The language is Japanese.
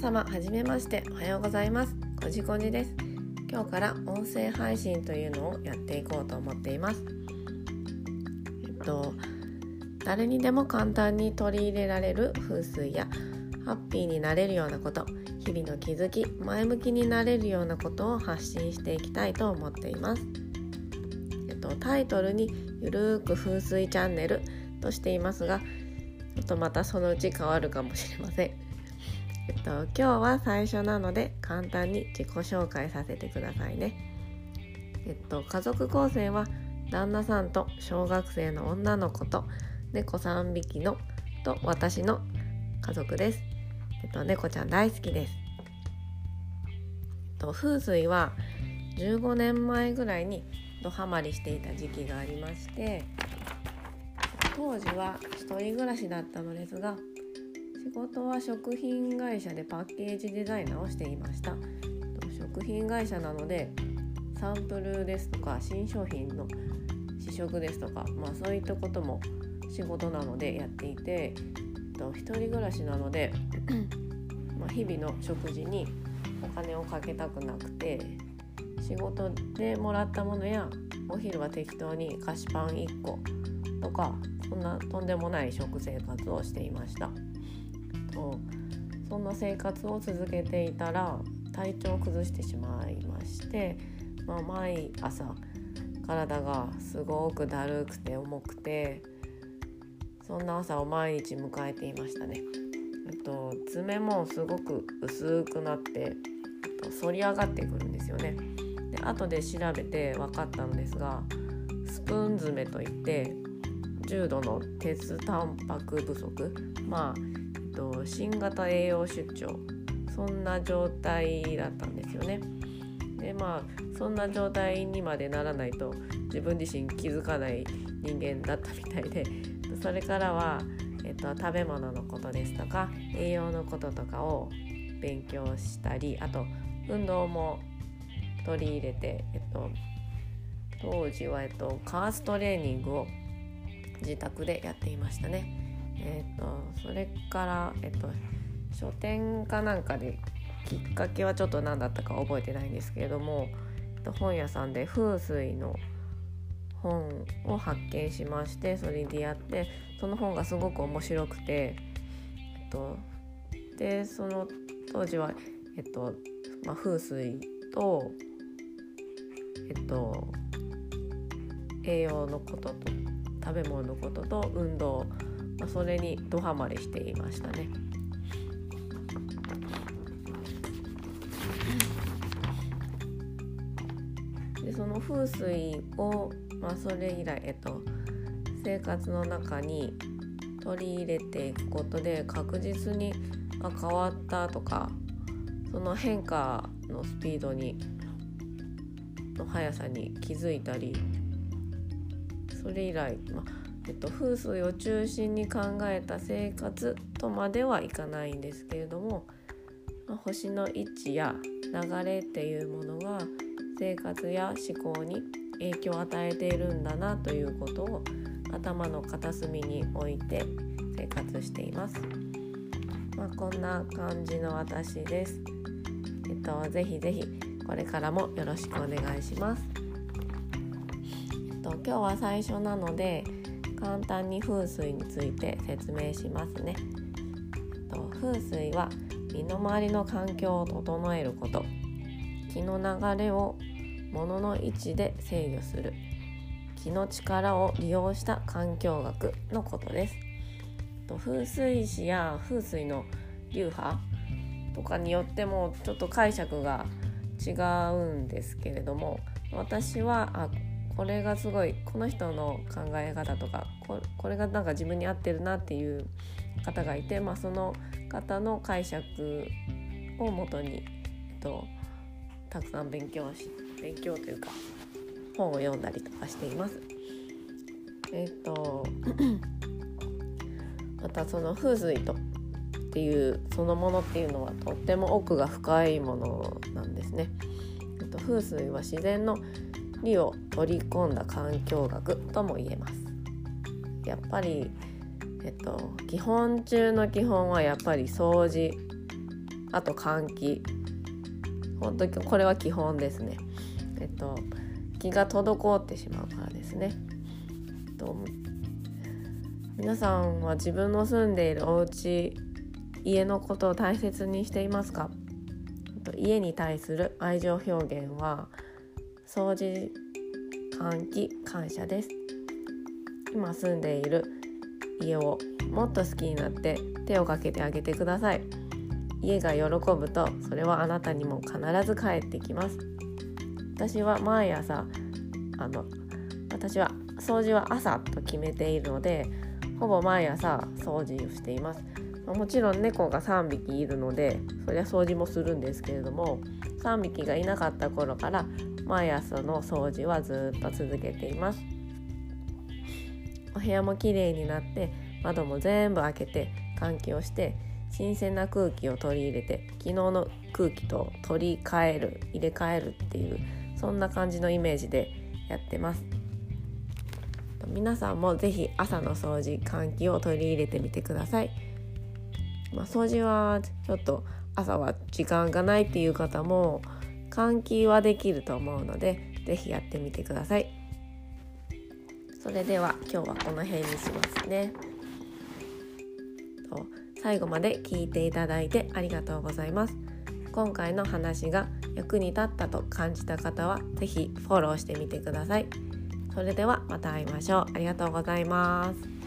様はじめましておはようございます。こじこじです。今日から音声配信というのをやっていこうと思っています。えっと誰にでも簡単に取り入れられる風水やハッピーになれるようなこと日々の気づき前向きになれるようなことを発信していきたいと思っています。えっとタイトルにゆるーく風水チャンネルとしていますがちょっとまたそのうち変わるかもしれません。えっと、今日は最初なので簡単に自己紹介させてくださいね。えっと、家族構成は旦那さんと小学生の女の子と猫3匹のと私の家族です。えっと、猫ちゃん大好きです。えっと、風水は15年前ぐらいにドハマりしていた時期がありまして当時は一人暮らしだったのですが仕事は食品会社でパッケージデザイナーをしていました食品会社なのでサンプルですとか新商品の試食ですとか、まあ、そういったことも仕事なのでやっていて一人暮らしなので ま日々の食事にお金をかけたくなくて仕事でもらったものやお昼は適当に菓子パン1個とかそんなとんでもない食生活をしていました。とそんな生活を続けていたら体調を崩してしまいまして、まあ、毎朝体がすごくだるくて重くてそんな朝を毎日迎えていましたね。えっと、爪もすごく薄くなってえっと反り上がってくるんですよね。で後で調べて分かったのですがスプーン爪といって重度の鉄タンパク不足まあと、新型栄養出張そんな状態だったんですよね。でまあそんな状態にまでならないと自分自身気づかない人間だったみたいで それからは、えっと、食べ物のことですとか栄養のこととかを勉強したりあと運動も取り入れて、えっと、当時は、えっと、カーストレーニングを自宅でやっていましたね。え、ー、とそれからえ、ー、と書店かなんかできっかけはちょっと何だったか覚えてないんですけれども、えっと、本屋さんで風水の本を発見しましてそれに出会ってその本がすごく面白くて、えっと、でその当時は、えっとまあ、風水と、えっと、栄養のことと食べ物のことと運動、それにドハマりしていましたね。でその風水を、まあ、それ以来、えっと、生活の中に取り入れていくことで確実にあ変わったとかその変化のスピードにの速さに気づいたりそれ以来、まあ、えっと、風水を中心に考えた生活とまではいかないんですけれども、まあ、星の位置や流れっていうものが生活や思考に影響を与えているんだなということを頭の片隅に置いて生活しています。まあ、こんな感じの私です。えっと、ぜひぜひこれからもよろしくお願いします。えっと、今日は最初なので簡単に風水について説明しますね。と風水は身の回りの環境を整えること気の流れを物の位置で制御する気の力を利用した環境学のことです。と風水師や風水の流派とかによってもちょっと解釈が違うんですけれども私はあこれがすごいこの人の考え方とかこれがなんか自分に合ってるなっていう方がいて、まあ、その方の解釈をもとに、えっと、たくさん勉強し勉強というか本を読んだりとかしています。えっと またその風水とっていうそのものっていうのはとっても奥が深いものなんですね。えっと、風水は自然の理を取り込んだ環境学とも言えます。やっぱりえっと基本中の基本はやっぱり掃除あと換気。本当にこれは基本ですね。えっと気が滞ってしまうからですね。と皆さんは自分の住んでいるお家家のことを大切にしていますか？家に対する愛情表現は掃除換気感謝です。今住んでいる家をもっと好きになって手をかけてあげてください。家が喜ぶとそれはあなたにも必ず帰ってきます。私は毎朝あの私は掃除は朝と決めているのでほぼ毎朝掃除をしています。もちろん猫が3匹いるのでそりゃ掃除もするんですけれども3匹がいなかった頃から毎朝の掃除はずっと続けています。お部屋もきれいになって窓も全部開けて換気をして新鮮な空気を取り入れて昨日の空気と取り替える入れ替えるっていうそんな感じのイメージでやってます。皆さんも是非朝の掃除換気を取り入れてみてください、まあ、掃除はちょっと朝は時間がないっていう方も換気はできると思うので是非やってみてくださいそれでは今日はこの辺にしますね最後まで聞いていただいてありがとうございます今回の話が役に立ったと感じた方は是非フォローしてみてください。それではまた会いましょう。ありがとうございます。